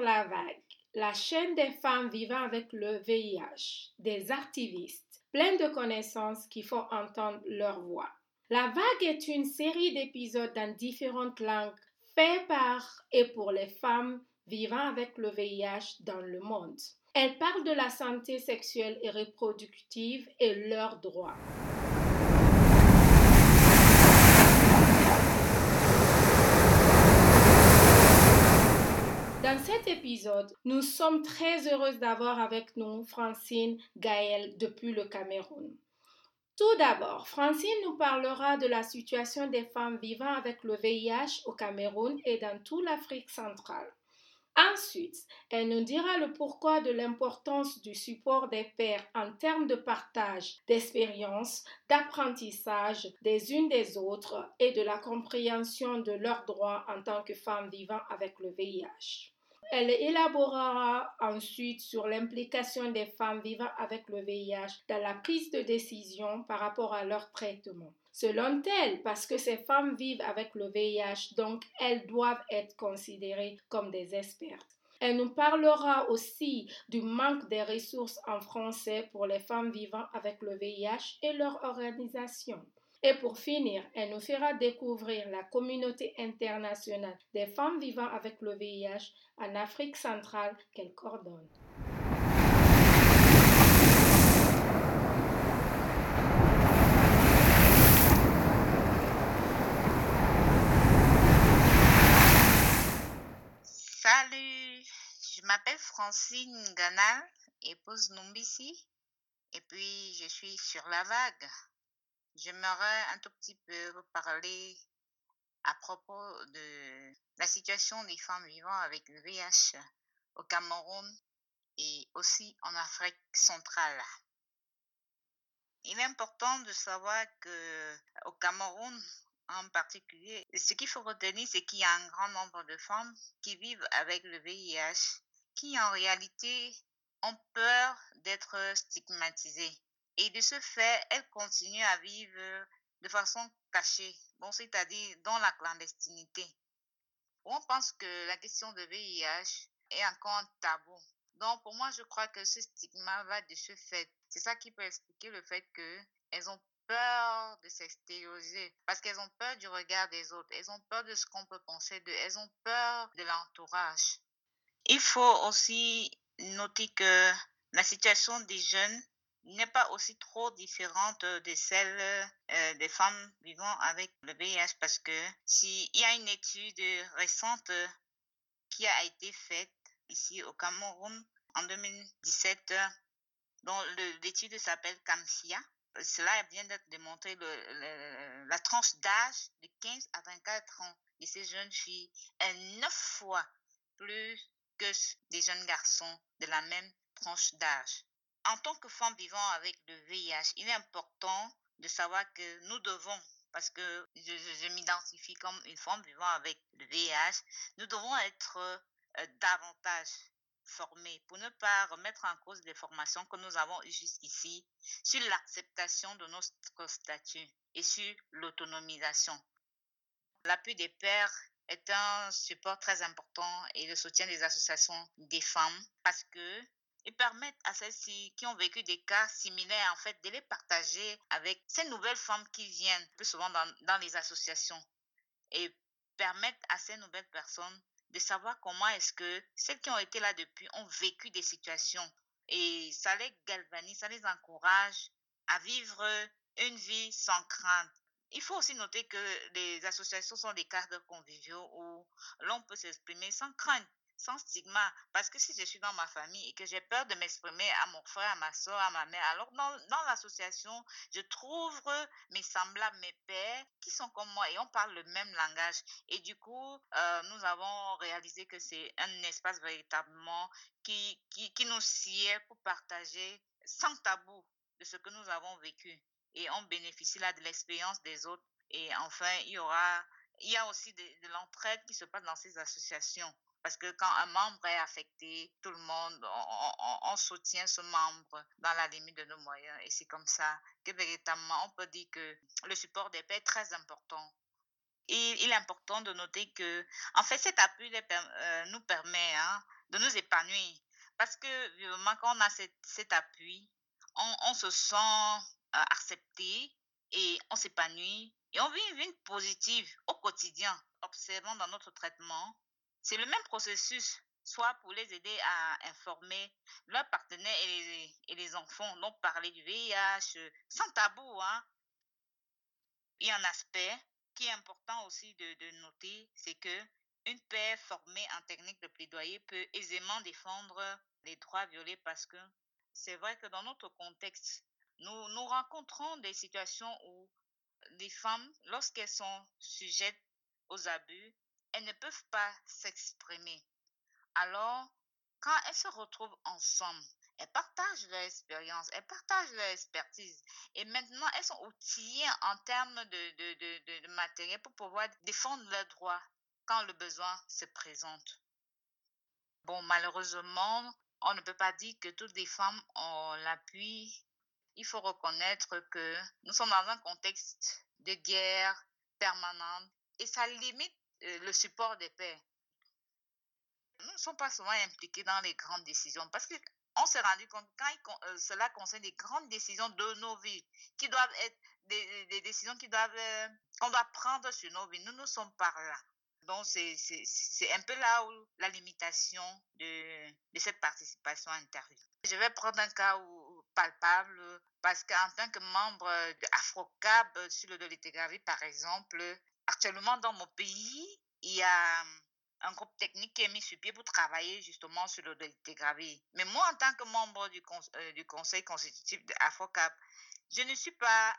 la vague, la chaîne des femmes vivant avec le VIH, des activistes, pleins de connaissances qui font entendre leur voix. La vague est une série d'épisodes dans différentes langues faits par et pour les femmes vivant avec le VIH dans le monde. Elle parle de la santé sexuelle et reproductive et leurs droits. Dans cet épisode, nous sommes très heureuses d'avoir avec nous Francine Gaël depuis le Cameroun. Tout d'abord, Francine nous parlera de la situation des femmes vivant avec le VIH au Cameroun et dans toute l'Afrique centrale. Ensuite, elle nous dira le pourquoi de l'importance du support des pères en termes de partage d'expériences, d'apprentissage des unes des autres et de la compréhension de leurs droits en tant que femmes vivant avec le VIH. Elle élaborera ensuite sur l'implication des femmes vivant avec le VIH dans la prise de décision par rapport à leur traitement. Selon elle, parce que ces femmes vivent avec le VIH, donc elles doivent être considérées comme des expertes. Elle nous parlera aussi du manque des ressources en français pour les femmes vivant avec le VIH et leur organisation. Et pour finir, elle nous fera découvrir la communauté internationale des femmes vivant avec le VIH en Afrique centrale qu'elle coordonne. Salut, je m'appelle Francine Ganal, épouse Numbisi, et puis je suis sur la vague. J'aimerais un tout petit peu vous parler à propos de la situation des femmes vivant avec le VIH au Cameroun et aussi en Afrique centrale. Il est important de savoir que au Cameroun en particulier, ce qu'il faut retenir, c'est qu'il y a un grand nombre de femmes qui vivent avec le VIH qui en réalité ont peur d'être stigmatisées et de ce fait, elle continue à vivre de façon cachée, bon, c'est-à-dire dans la clandestinité. On pense que la question de VIH est encore un tabou. Donc, pour moi, je crois que ce stigma va de ce fait. C'est ça qui peut expliquer le fait qu'elles ont peur de s'extérioriser parce qu'elles ont peur du regard des autres. Elles ont peur de ce qu'on peut penser d'eux. Elles ont peur de l'entourage. Il faut aussi noter que la situation des jeunes n'est pas aussi trop différente de celle euh, des femmes vivant avec le VIH parce que s'il y a une étude récente qui a été faite ici au Cameroun en 2017 dont l'étude s'appelle CAMSIA. Cela vient d'être démontré, le, la tranche d'âge de 15 à 24 ans de ces jeunes filles est 9 fois plus que des jeunes garçons de la même tranche d'âge en tant que femme vivant avec le VIH, il est important de savoir que nous devons, parce que je, m'identifie comme une femme vivant avec le VIH, nous devons être euh, davantage formés pour ne pas remettre en cause les formations que nous avons eues jusqu'ici sur l'acceptation de notre statut et sur l'autonomisation. L'appui des pères est un support très important et le soutien des associations des femmes parce que et permettre à celles-ci qui ont vécu des cas similaires, en fait, de les partager avec ces nouvelles femmes qui viennent plus souvent dans, dans les associations et permettre à ces nouvelles personnes de savoir comment est-ce que celles qui ont été là depuis ont vécu des situations et ça les galvanise, ça les encourage à vivre une vie sans crainte. Il faut aussi noter que les associations sont des cadres conviviaux où l'on peut s'exprimer sans crainte sans stigma. Parce que si je suis dans ma famille et que j'ai peur de m'exprimer à mon frère, à ma soeur, à ma mère, alors dans, dans l'association, je trouve mes semblables, mes pères, qui sont comme moi et on parle le même langage. Et du coup, euh, nous avons réalisé que c'est un espace véritablement qui, qui, qui nous sied pour partager sans tabou de ce que nous avons vécu. Et on bénéficie là de l'expérience des autres. Et enfin, il y aura il y a aussi de, de l'entraide qui se passe dans ces associations. Parce que quand un membre est affecté, tout le monde, on, soutient ce membre dans la limite de nos moyens. Et c'est comme ça que véritablement, on peut dire que le support des pairs est très important. Et il est important de noter que, en fait, cet appui euh, nous permet hein, de nous épanouir. Parce que, vivement, quand on a cet, appui, on, se sent euh, accepté et on s'épanouit et on vit une vie positive au quotidien. Observons dans notre traitement, c'est le même processus, soit pour les aider à informer leurs partenaires et les, enfants, donc parler du VIH sans tabou. Hein. Il y a un aspect qui est important aussi de, noter, c'est que une formée en technique de plaidoyer peut aisément défendre les droits violés parce que c'est vrai que dans notre contexte, nous, nous rencontrons des situations où les femmes, lorsqu'elles sont sujettes aux abus, elles ne peuvent pas s'exprimer. Alors, quand elles se retrouvent ensemble, elles partagent leur expérience, elles partagent leur expertise. Et maintenant, elles sont outillées en termes de, de, de, matériel pour pouvoir défendre leurs droits quand le besoin se présente. Bon, malheureusement, on ne peut pas dire que toutes les femmes ont l'appui. Il faut reconnaître que nous sommes dans un contexte de guerre permanente et ça limite le support des pères. Nous ne sommes pas souvent impliqués dans les grandes décisions parce qu'on s'est rendu compte quand euh, cela concerne les grandes décisions de nos vies, qui doivent être des, décisions doivent euh, qu'on doit prendre sur nos vies. Nous ne sommes pas là. Donc, c'est un peu là où la limitation de, de cette participation intervient. Je vais prendre un cas où, palpable parce qu'en tant que membre d'Afrocab sur le Dolitégraphie, par exemple, actuellement dans mon pays, il y a un groupe technique qui est mis sur pied pour travailler justement sur Dolitégraphie. Mais moi, en tant que membre du, euh, conseil constitutif d'Afrocab, je ne suis pas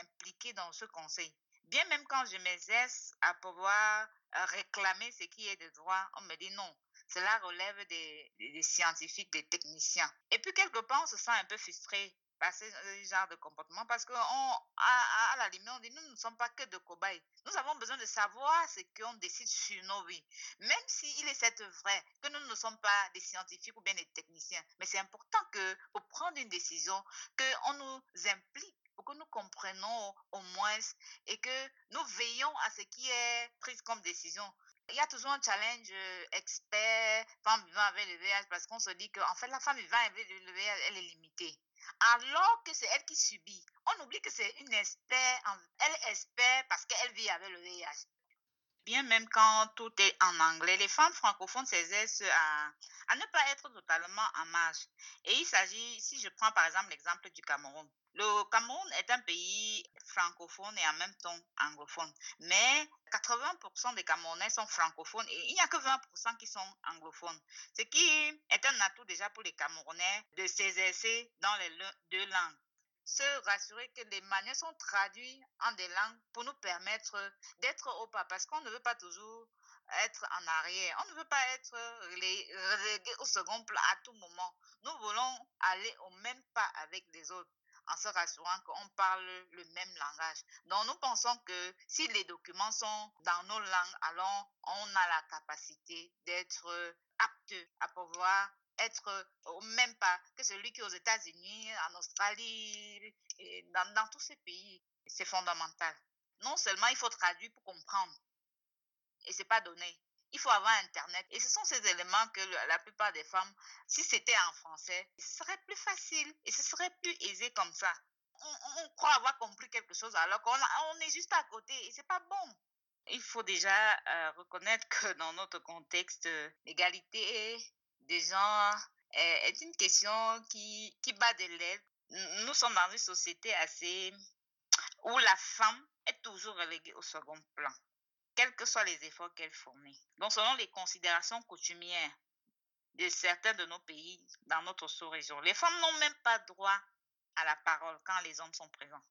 impliqué dans ce conseil. Bien même quand je m'exerce à pouvoir réclamer ce qui est de droit, on me dit non. Cela relève des, scientifiques, des techniciens. Et puis, quelque part, on se sent un peu frustré par ce genre de comportement parce qu'à à, à, la limite, on dit nous ne sommes pas que de cobayes. Nous avons besoin de savoir ce qu'on décide sur nos vies. Même s'il est vrai que nous ne sommes pas des scientifiques ou bien des techniciens, mais c'est important que pour prendre une décision, qu'on nous implique pour que nous comprenions au moins et que nous veillons à ce qui est pris comme décision. Il y a toujours un challenge euh, expert, femme vivant avec le VIH, parce qu'on se dit qu'en fait, la femme vivant avec le VIH, elle est limitée. Alors que c'est elle qui subit. On oublie que c'est une expert, elle espère parce qu'elle vit avec le VIH. Bien même quand tout est en anglais, les femmes francophones s'exercent à, à ne pas être totalement en marge. Et il s'agit, si je prends par exemple l'exemple du Cameroun, le Cameroun est un pays francophone et en même temps anglophone. Mais 80% des Camerounais sont francophones et il n'y a que 20% qui sont anglophones. Ce qui est un atout déjà pour les Camerounais de s'exercer dans les deux langues. Se rassurer que les manuels sont traduits en des langues pour nous permettre d'être au pas. Parce qu'on ne veut pas toujours être en arrière. On ne veut pas être relégué au second plan à tout moment. Nous voulons aller au même pas avec les autres en se rassurant qu'on parle le même langage. Donc, nous pensons que si les documents sont dans nos langues, alors on a la capacité d'être apte à pouvoir être au même pas que celui qui est aux États-Unis, en Australie, dans, dans tous ces pays. C'est fondamental. Non seulement il faut traduire pour comprendre, et c'est pas donné il faut avoir Internet. Et ce sont ces éléments que la plupart des femmes, si c'était en français, ce serait plus facile et ce serait plus aisé comme ça. On, croit avoir compris quelque chose alors qu'on on est juste à côté et c'est pas bon. Il faut déjà euh, reconnaître que dans notre contexte, l'égalité des genres est, est, une question qui, qui bat de l'aile. Nous sommes dans une société assez où la femme est toujours reléguée au second plan quels que soient les efforts qu'elle fournit. Donc, selon les considérations coutumières de certains de nos pays dans notre sous-région, les femmes n'ont même pas droit à la parole quand les hommes sont présents.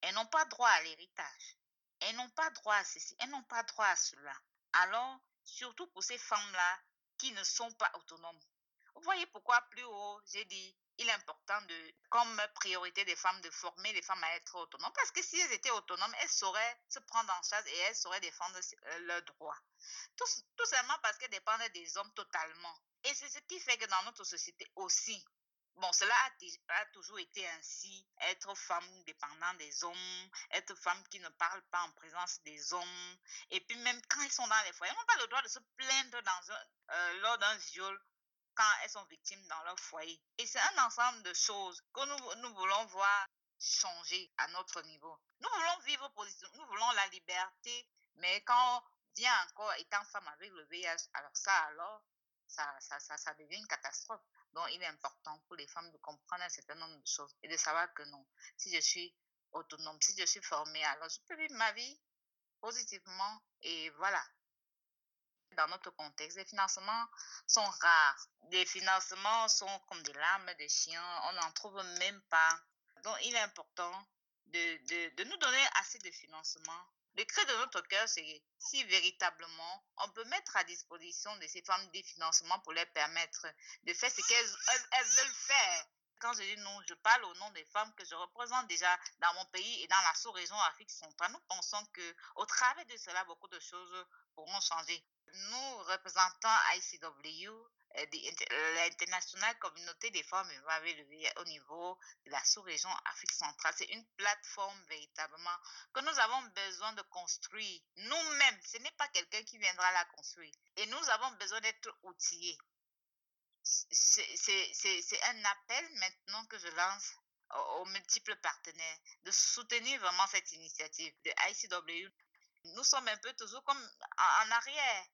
Elles n'ont pas droit à l'héritage. Elles n'ont pas droit à ceci. Elles n'ont pas droit à cela. Alors, surtout pour ces femmes-là qui ne sont pas autonomes. Vous voyez pourquoi plus haut, j'ai dit il est important de, comme priorité des femmes, de former les femmes à être autonomes. Parce que si elles étaient autonomes, elles sauraient se prendre en charge et elles sauraient défendre euh, leurs droits. Tout, tout simplement parce qu'elles dépendent des hommes totalement. Et c'est ce qui fait que dans notre société aussi, Bon, cela a, toujours été ainsi. Être femme dépendant des hommes, être femme qui ne parle pas en présence des hommes. Et puis même quand ils sont dans les foyers, ils n'ont pas le droit de se plaindre dans un, euh, lors d'un viol quand elles sont victimes dans leur foyer. Et c'est un ensemble de choses que nous, nous voulons voir changer à notre niveau. Nous voulons vivre positivement, nous voulons la liberté, mais quand on vient encore étant femme avec le VIH, alors ça, alors, ça, ça, ça, devient une catastrophe. Donc, il est important pour les femmes de comprendre un certain nombre de choses et de savoir que non, si je suis autonome, si je suis formée, alors je peux vivre ma vie positivement et voilà. Dans notre contexte, les financements sont rares. Les financements sont comme des larmes de chien. On n'en trouve même pas. Donc, il est important de, de, de nous donner assez de financement le cri de notre cœur, c'est si véritablement on peut mettre à disposition de ces femmes des financements pour leur permettre de faire ce qu'elles elles, veulent faire. Quand je dis non, je parle au nom des femmes que je représente déjà dans mon pays et dans la sous-région Afrique centrale. Nous pensons que au travers de cela, beaucoup de choses pourront changer. Nous, représentants ICW, l'internationale communauté des femmes au niveau de la sous-région Afrique centrale. C'est une plateforme véritablement que nous avons besoin de construire nous-mêmes. Ce n'est pas quelqu'un qui viendra la construire. Et nous avons besoin d'être outillés. C'est un appel maintenant que je lance aux, multiples partenaires de soutenir vraiment cette initiative de ICW. Nous sommes un peu toujours comme en arrière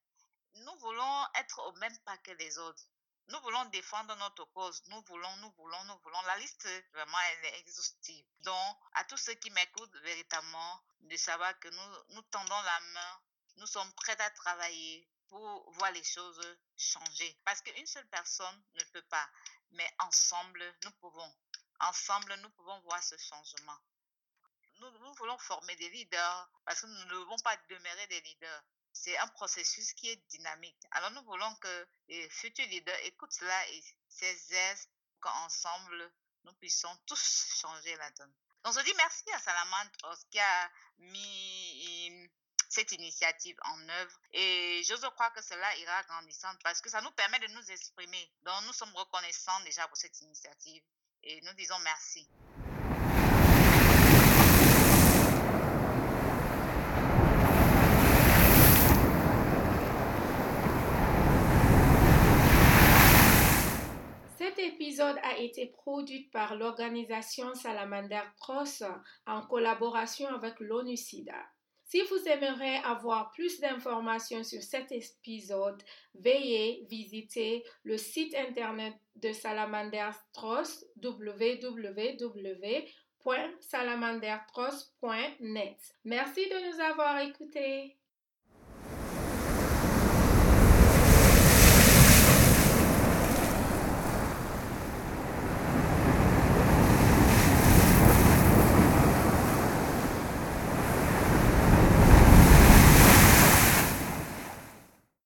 nous voulons être au même pas que les autres. Nous voulons défendre notre cause. Nous voulons, nous voulons, nous voulons. La liste, vraiment, elle est exhaustive. Donc, à tous ceux qui m'écoutent véritablement, de savoir que nous, nous tendons la main, nous sommes prêts à travailler pour voir les choses changer. Parce qu'une seule personne ne peut pas. Mais ensemble, nous pouvons. Ensemble, nous pouvons voir ce changement. Nous, nous voulons former des leaders parce que nous ne devons pas demeurer des leaders c'est un processus qui est dynamique. Alors nous voulons que les futurs leaders écoutent cela et s'exercent qu'ensemble, nous puissions tous changer la donne. Donc je dis merci à Salamandre qui a mis cette initiative en œuvre et je crois que cela ira grandissant parce que ça nous permet de nous exprimer. Donc nous sommes reconnaissants déjà pour cette initiative et nous disons merci. Épisode a été produit par l'organisation Salamander Cross en collaboration avec l'ONU-SIDA. Si vous aimeriez avoir plus d'informations sur cet épisode, veuillez visiter le site internet de Salamander Trust www.salamandertrust.net. Merci de nous avoir écoutés.